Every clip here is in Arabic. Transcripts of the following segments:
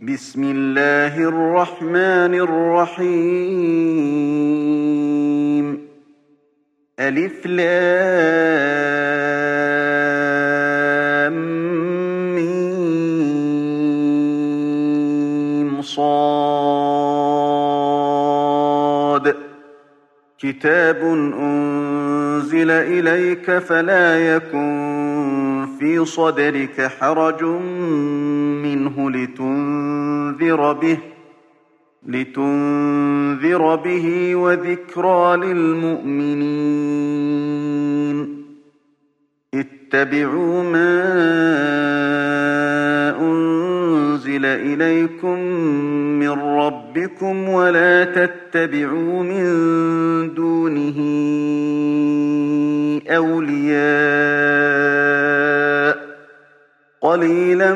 بسم الله الرحمن الرحيم. ألف لام ميم صاد. كتاب أنزل إليك فلا يكن في صدرك حرج منه لتنذر به لتنذر به وذكرى للمؤمنين. اتبعوا ما أنزل إليكم من ربكم ولا تتبعوا من دونه أولياء قليلا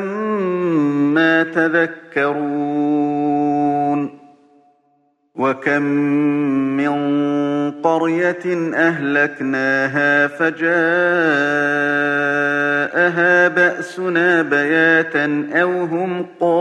ما تذكرون. وكم من قرية أهلكناها فجاءها بأسنا بياتا أو هم قائلون.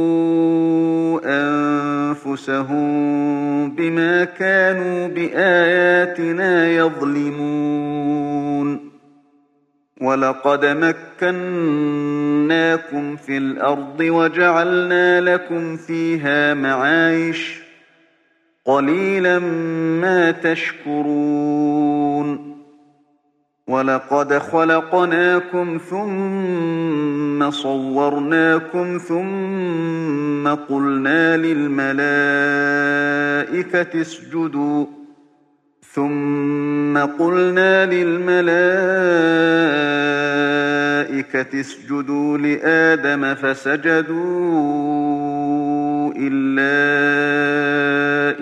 أنفسهم بما كانوا بآياتنا يظلمون. ولقد مكناكم في الأرض وجعلنا لكم فيها معايش قليلا ما تشكرون. ولقد خلقناكم ثم صورناكم ثم قلنا للملائكة اسجدوا ثم قلنا للملائكة اسجدوا لآدم فسجدوا إلا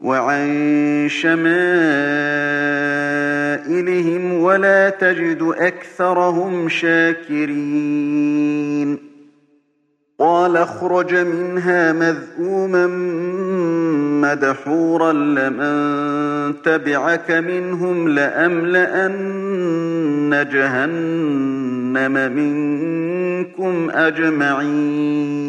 وعن شمائلهم ولا تجد أكثرهم شاكرين. قال اخرج منها مذءوما مدحورا لمن تبعك منهم لأملأن جهنم منكم أجمعين.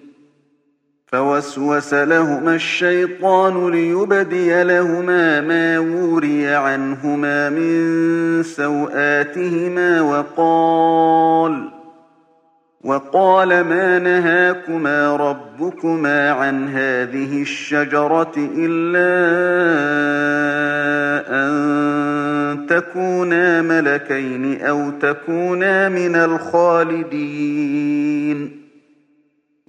فوسوس لهما الشيطان ليبدي لهما ما وري عنهما من سوآتهما وقال وقال ما نهاكما ربكما عن هذه الشجرة إلا أن تكونا ملكين أو تكونا من الخالدين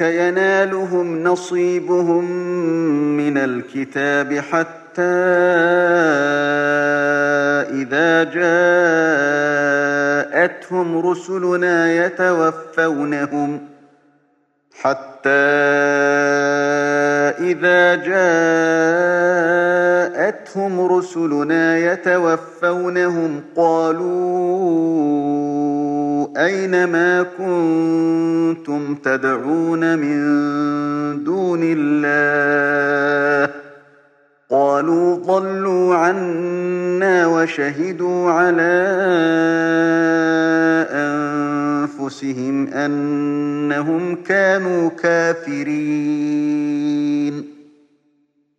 ينالهم نصيبهم من الكتاب حتى إذا جاءتهم رسلنا يتوفونهم. حتى إذا جاءتهم رسلنا يتوفونهم قالوا أين ما كنتم تدعون من دون الله؟ قالوا ضلوا عنا وشهدوا على أنفسهم أنهم كانوا كافرين.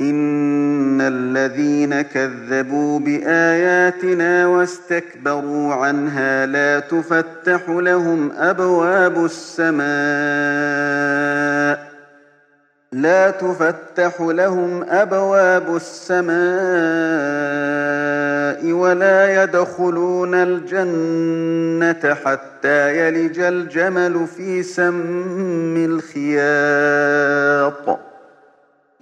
إن الذين كذبوا بآياتنا واستكبروا عنها لا تفتح لهم أبواب السماء لا تفتح لهم أبواب السماء ولا يدخلون الجنة حتى يلج الجمل في سم الخياط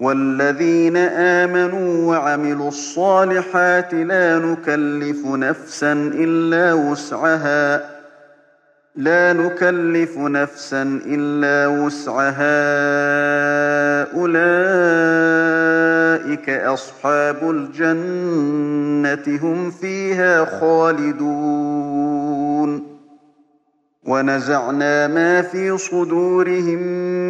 والذين آمنوا وعملوا الصالحات لا نكلف نفسا إلا وسعها لا نكلف نفسا إلا وسعها. أولئك أصحاب الجنة هم فيها خالدون. ونزعنا ما في صدورهم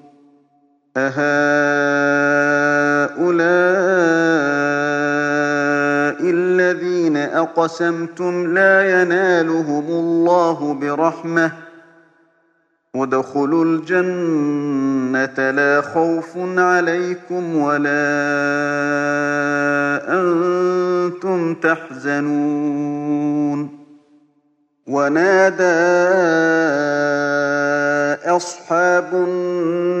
أهؤلاء الذين أقسمتم لا ينالهم الله برحمة ودخلوا الجنة لا خوف عليكم ولا أنتم تحزنون ونادى أصحاب النار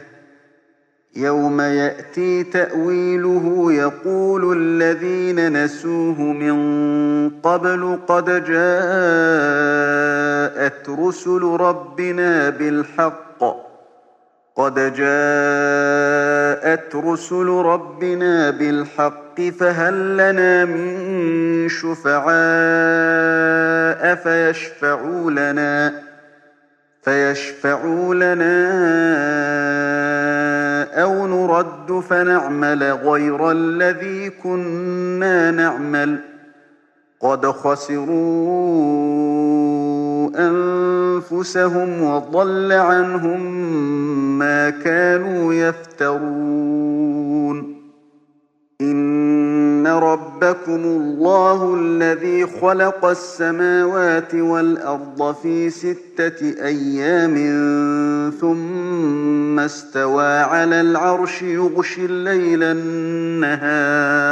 يوم يأتي تأويله يقول الذين نسوه من قبل قد جاءت رسل ربنا بالحق قد جاءت رسل ربنا بالحق فهل لنا من شفعاء فيشفعوا لنا فيشفعوا لنا أو نرد فنعمل غير الذي كنا نعمل قد خسروا أنفسهم وضل عنهم ما كانوا يفترون إن ربكم الله الذي خلق السماوات والأرض في ستة أيام ثم استوى على العرش يغشي الليل النهار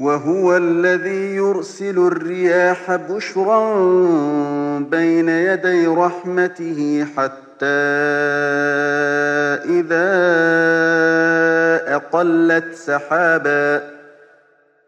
وهو الذي يرسل الرياح بشرا بين يدي رحمته حتى إذا أقلت سحابا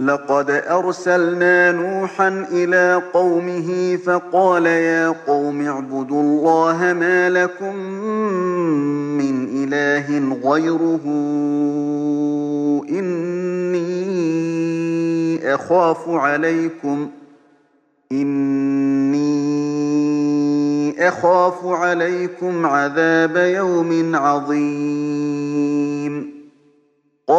لقد أرسلنا نوحا إلى قومه فقال يا قوم اعبدوا الله ما لكم من إله غيره إني أخاف عليكم إني أخاف عليكم عذاب يوم عظيم.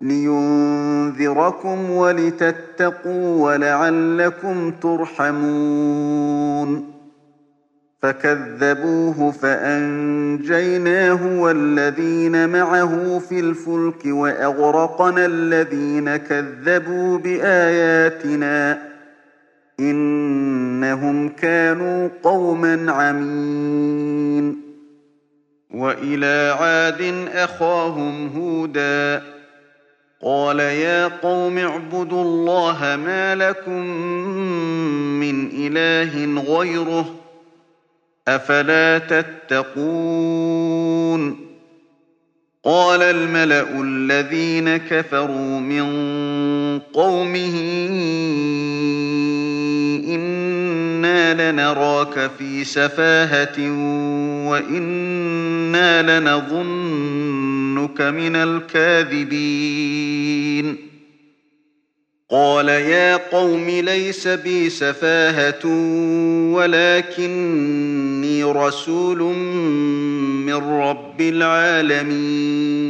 لينذركم ولتتقوا ولعلكم ترحمون. فكذبوه فأنجيناه والذين معه في الفلك وأغرقنا الذين كذبوا بآياتنا إنهم كانوا قوما عمين. وإلى عاد أخاهم هوداً قال يا قوم اعبدوا الله ما لكم من إله غيره أفلا تتقون قال الملأ الذين كفروا من قومه إنا لنراك في سفاهة وإنا لنظنك من الكاذبين قال يا قوم ليس بي سفاهة ولكني رسول من رب العالمين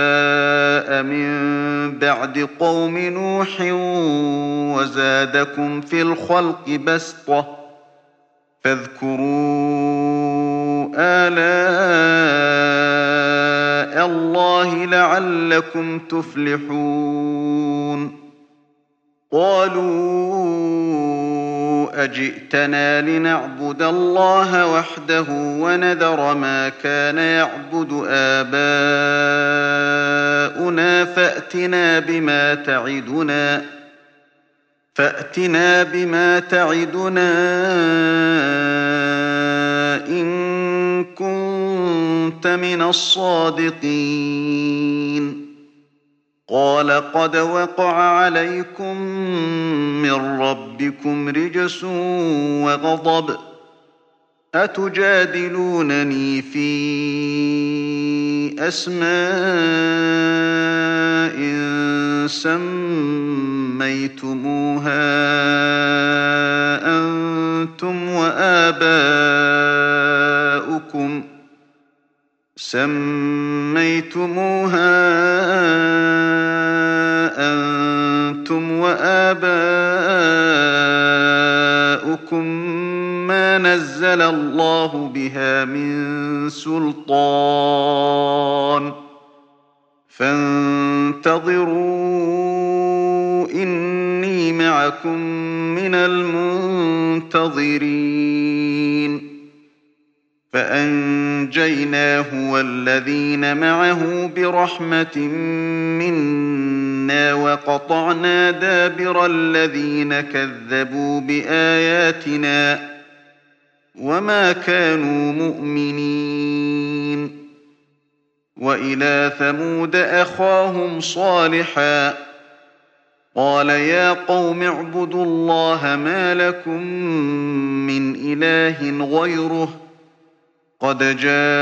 من بعد قوم نوح وزادكم في الخلق بسطة فاذكروا آلاء الله لعلكم تفلحون. قالوا أجئتنا لنعبد الله وحده ونذر ما كان يعبد آباؤنا فأتنا بما تعدنا فأتنا بما تعدنا إن كنت من الصادقين قال قد وقع عليكم من ربكم رجس وغضب أتجادلونني في أسماء سميتموها أنتم وآباؤكم سميتموها أنتم وآباؤكم ما نزل الله بها من سلطان فانتظروا إني معكم من المنتظرين فأنجيناه والذين معه برحمة منا وقطعنا دابر الذين كذبوا بآياتنا وما كانوا مؤمنين وإلى ثمود أخاهم صالحا قال يا قوم اعبدوا الله ما لكم من إله غيره قد جاءتكم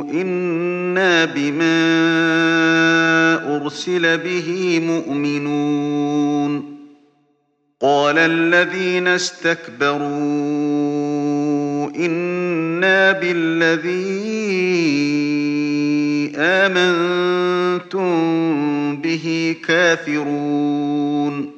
إنا بما أرسل به مؤمنون قال الذين استكبروا إنا بالذي آمنتم به كافرون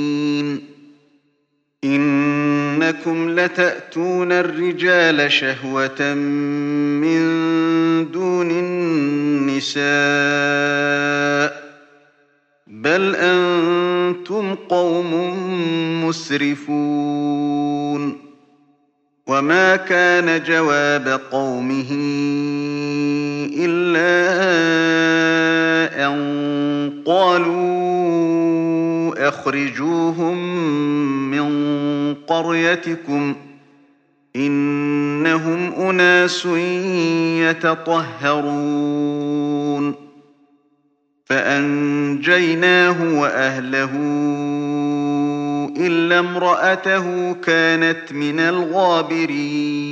إنكم لتأتون الرجال شهوة من دون النساء بل أنتم قوم مسرفون وما كان جواب قومه إلا أن قالوا أخرجوهم من قريتكم إنهم أناس يتطهرون فأنجيناه وأهله إلا امرأته كانت من الغابرين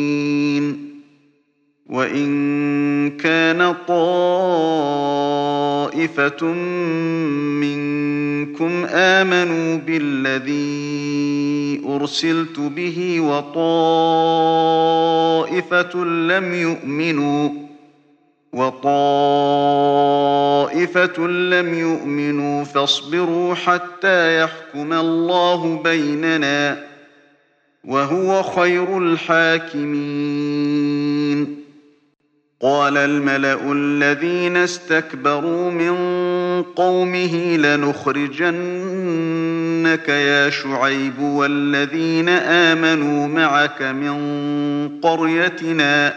وإن كان طائفة منكم آمنوا بالذي أرسلت به وطائفة لم يؤمنوا وطائفة لم يؤمنوا فاصبروا حتى يحكم الله بيننا وهو خير الحاكمين. قال الملأ الذين استكبروا من قومه لنخرجنك يا شعيب والذين آمنوا معك من قريتنا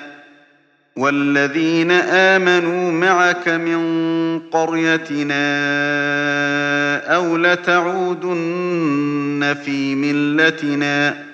والذين آمنوا معك من قريتنا أو لتعودن في ملتنا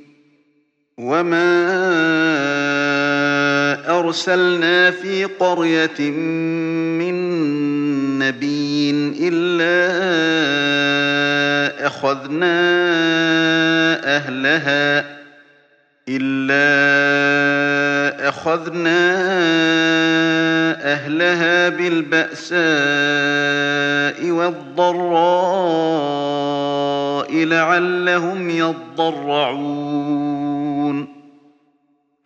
وما أرسلنا في قرية من نبي إلا أخذنا أهلها إلا أخذنا أهلها بالبأساء والضراء لعلهم يضرعون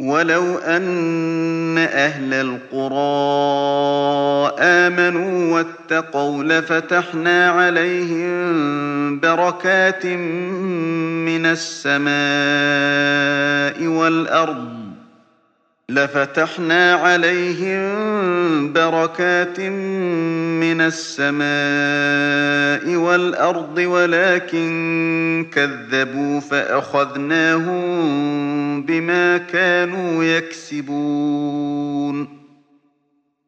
ولو أن أهل القرى آمنوا واتقوا لفتحنا عليهم بركات من السماء والأرض لفتحنا عليهم بركات من السماء والأرض ولكن كذبوا فأخذناهم بما كانوا يكسبون.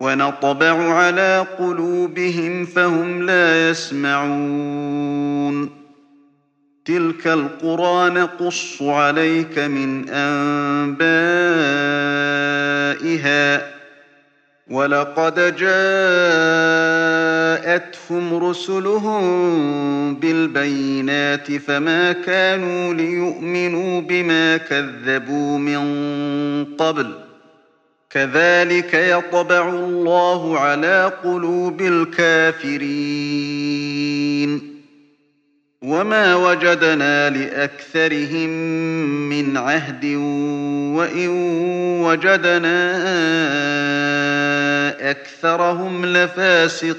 ونطبع على قلوبهم فهم لا يسمعون. تلك القرى نقص عليك من أنبائها ولقد جاء جاءتهم رسلهم بالبينات فما كانوا ليؤمنوا بما كذبوا من قبل. كذلك يطبع الله على قلوب الكافرين. وما وجدنا لأكثرهم من عهد وإن وجدنا أكثرهم لفاسقين.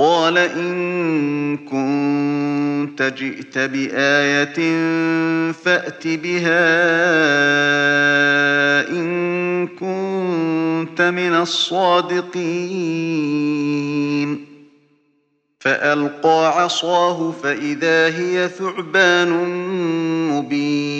قال إن كنت جئت بآية فأت بها إن كنت من الصادقين. فألقى عصاه فإذا هي ثعبان مبين.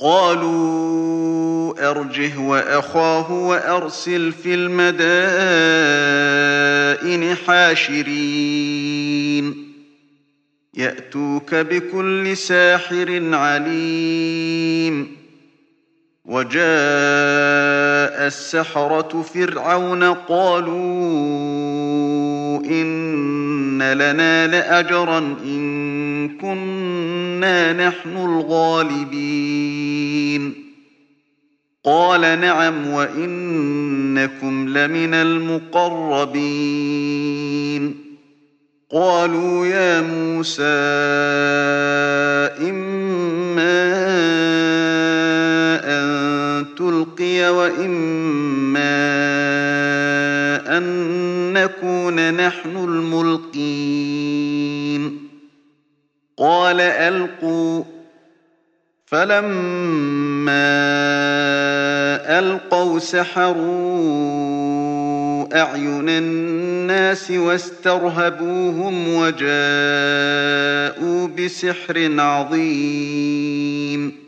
قالوا أرجه وأخاه وأرسل في المدائن حاشرين. يأتوك بكل ساحر عليم. وجاء السحرة فرعون قالوا إن لنا لأجرا إن كنا نحن الغالبين. قال نعم وإنكم لمن المقربين. قالوا يا موسى إما أن تلقي وإما أن نكون نحن الملقين. قال ألقوا. فلما ألقوا سحروا أعين الناس واسترهبوهم وجاءوا بسحر عظيم.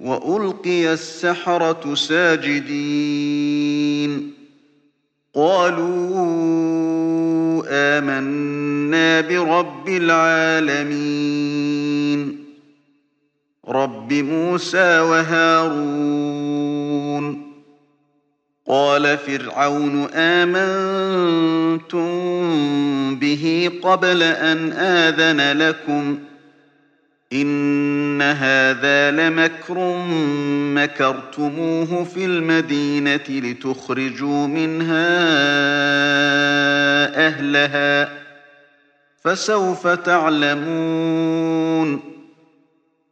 وألقي السحرة ساجدين قالوا آمنا برب العالمين رب موسى وهارون قال فرعون آمنتم به قبل أن آذن لكم ۖ إن هذا لمكر مكرتموه في المدينة لتخرجوا منها أهلها فسوف تعلمون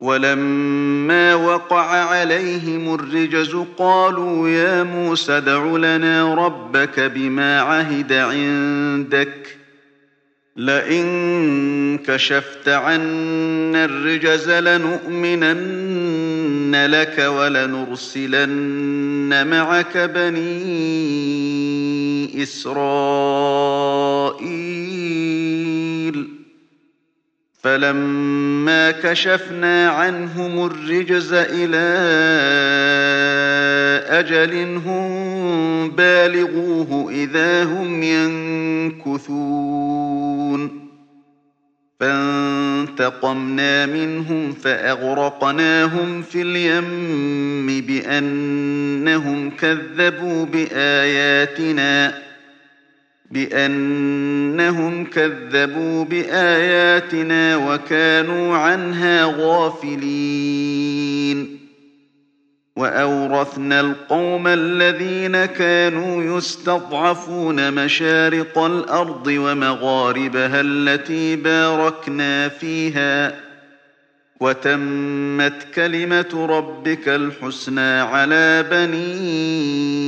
ولما وقع عليهم الرجز قالوا يا موسى دع لنا ربك بما عهد عندك لئن كشفت عنا الرجز لنؤمنن لك ولنرسلن معك بني إسرائيل. فلما كشفنا عنهم الرجز إلى أجل هم بالغوه إذا هم ينكثون فانتقمنا منهم فأغرقناهم في اليم بأنهم كذبوا بآياتنا بأنهم كذبوا بآياتنا وكانوا عنها غافلين. وأورثنا القوم الذين كانوا يستضعفون مشارق الأرض ومغاربها التي باركنا فيها. وتمت كلمة ربك الحسنى على بني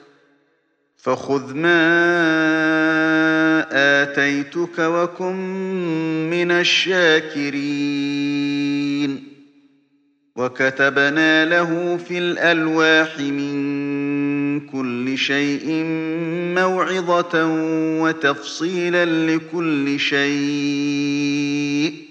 فخذ ما آتيتك وكن من الشاكرين. وكتبنا له في الألواح من كل شيء موعظة وتفصيلا لكل شيء.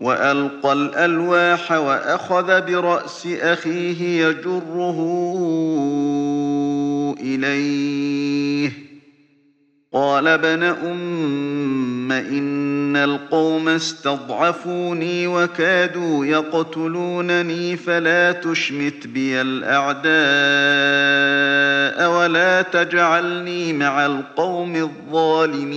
وألقى الألواح وأخذ برأس أخيه يجره إليه. قال ابن أم إن القوم استضعفوني وكادوا يقتلونني فلا تشمت بي الأعداء ولا تجعلني مع القوم الظالمين.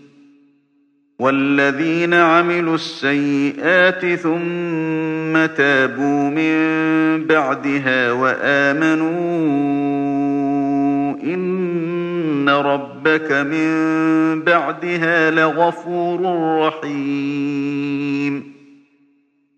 والذين عملوا السيئات ثم تابوا من بعدها وآمنوا إن ربك من بعدها لغفور رحيم.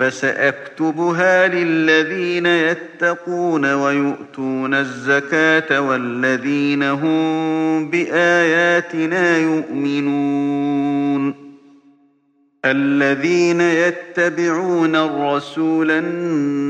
فسأكتبها للذين يتقون ويؤتون الزكاة والذين هم بآياتنا يؤمنون. الذين يتبعون الرسول النبي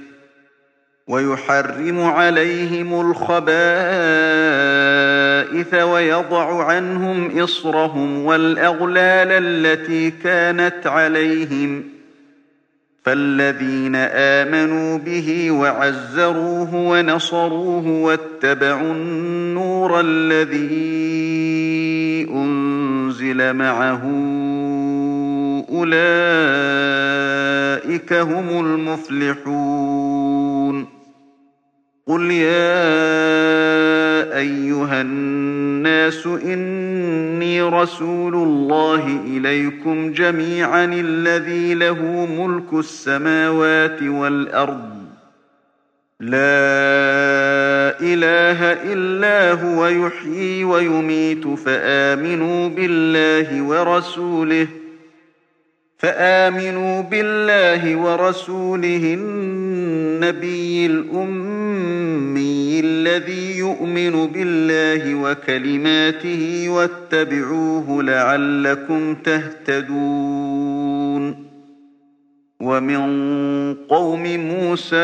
ويحرم عليهم الخبائث ويضع عنهم إصرهم والأغلال التي كانت عليهم ۖ. فالذين آمنوا به وعزروه ونصروه واتبعوا النور الذي أنزل معه أولئك هم المفلحون. قل يا أيها الناس إني رسول الله إليكم جميعا الذي له ملك السماوات والأرض. لا إله إلا هو يحيي ويميت فآمنوا بالله ورسوله. فآمنوا بالله ورسوله النبي الأمي الذي يؤمن بالله وكلماته واتبعوه لعلكم تهتدون. ومن قوم موسى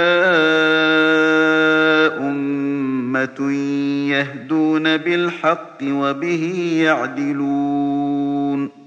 أمة يهدون بالحق وبه يعدلون.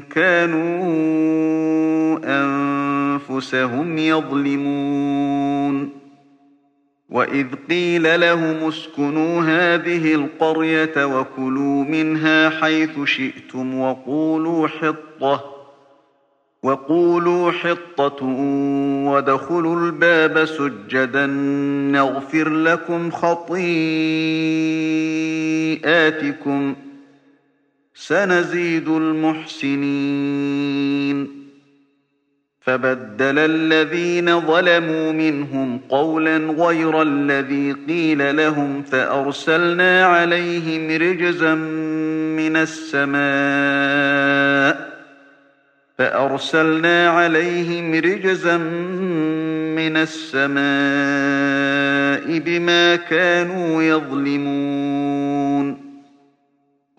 كانوا أنفسهم يظلمون وإذ قيل لهم اسكنوا هذه القرية وكلوا منها حيث شئتم وقولوا حطة وقولوا حطة وادخلوا الباب سجدا نغفر لكم خطيئاتكم سنزيد المحسنين. فبدل الذين ظلموا منهم قولا غير الذي قيل لهم فأرسلنا عليهم رجزا من السماء. فأرسلنا عليهم رجزا من السماء بما كانوا يظلمون.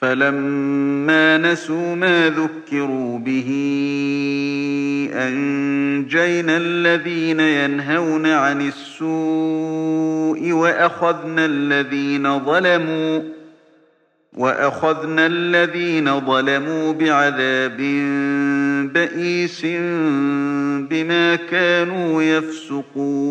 فلما نسوا ما ذكروا به أنجينا الذين ينهون عن السوء وأخذنا الذين ظلموا وأخذنا الذين ظلموا بعذاب بئيس بما كانوا يفسقون.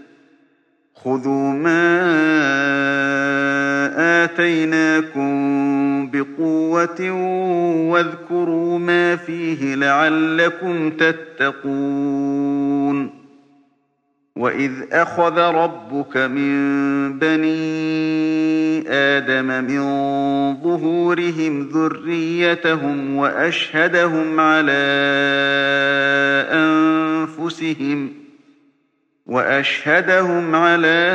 خذوا ما آتيناكم بقوة واذكروا ما فيه لعلكم تتقون. وإذ أخذ ربك من بني آدم من ظهورهم ذريتهم وأشهدهم على أنفسهم ۖ وأشهدهم على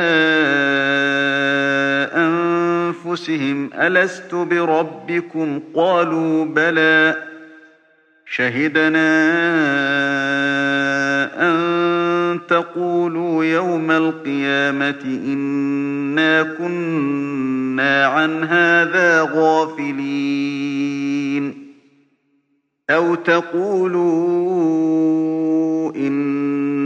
أنفسهم ألست بربكم؟ قالوا بلى. شهدنا أن تقولوا يوم القيامة إنا كنا عن هذا غافلين. أو تقولوا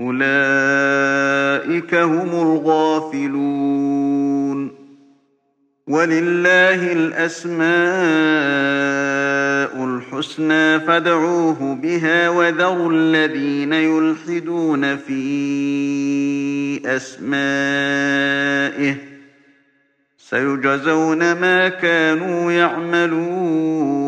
أولئك هم الغافلون ولله الأسماء الحسنى فادعوه بها وذروا الذين يلحدون في أسمائه سيجزون ما كانوا يعملون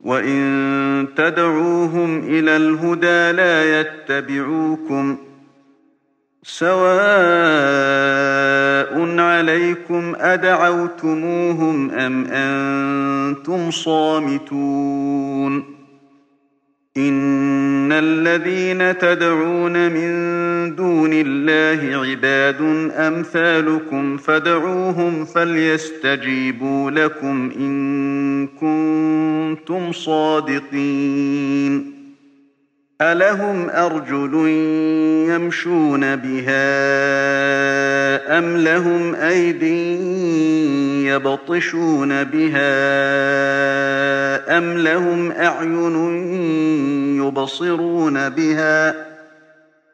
وإن تدعوهم إلى الهدى لا يتبعوكم سواء عليكم أدعوتموهم أم أنتم صامتون إن الذين تدعون من دون الله عباد أمثالكم فدعوهم فليستجيبوا لكم إن كنتم صادقين ألهم أرجل يمشون بها أم لهم أيدي يبطشون بها أم لهم أعين يبصرون بها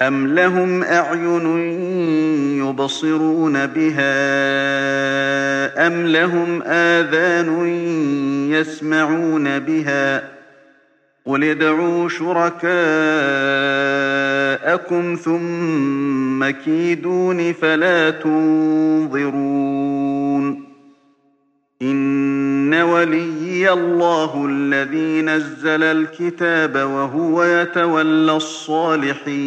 أم لهم أعين يبصرون بها أم لهم آذان يسمعون بها قل ادعوا شركاء جاءكم ثم كيدون فلا تنظرون. إن وليي الله الذي نزل الكتاب وهو يتولى الصالحين.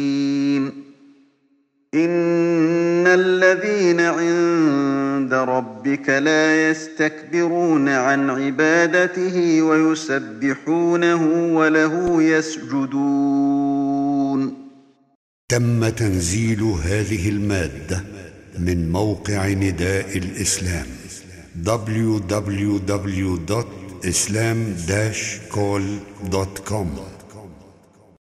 إن الذين عند ربك لا يستكبرون عن عبادته ويسبحونه وله يسجدون. تم تنزيل هذه المادة من موقع نداء الإسلام www.islam-call.com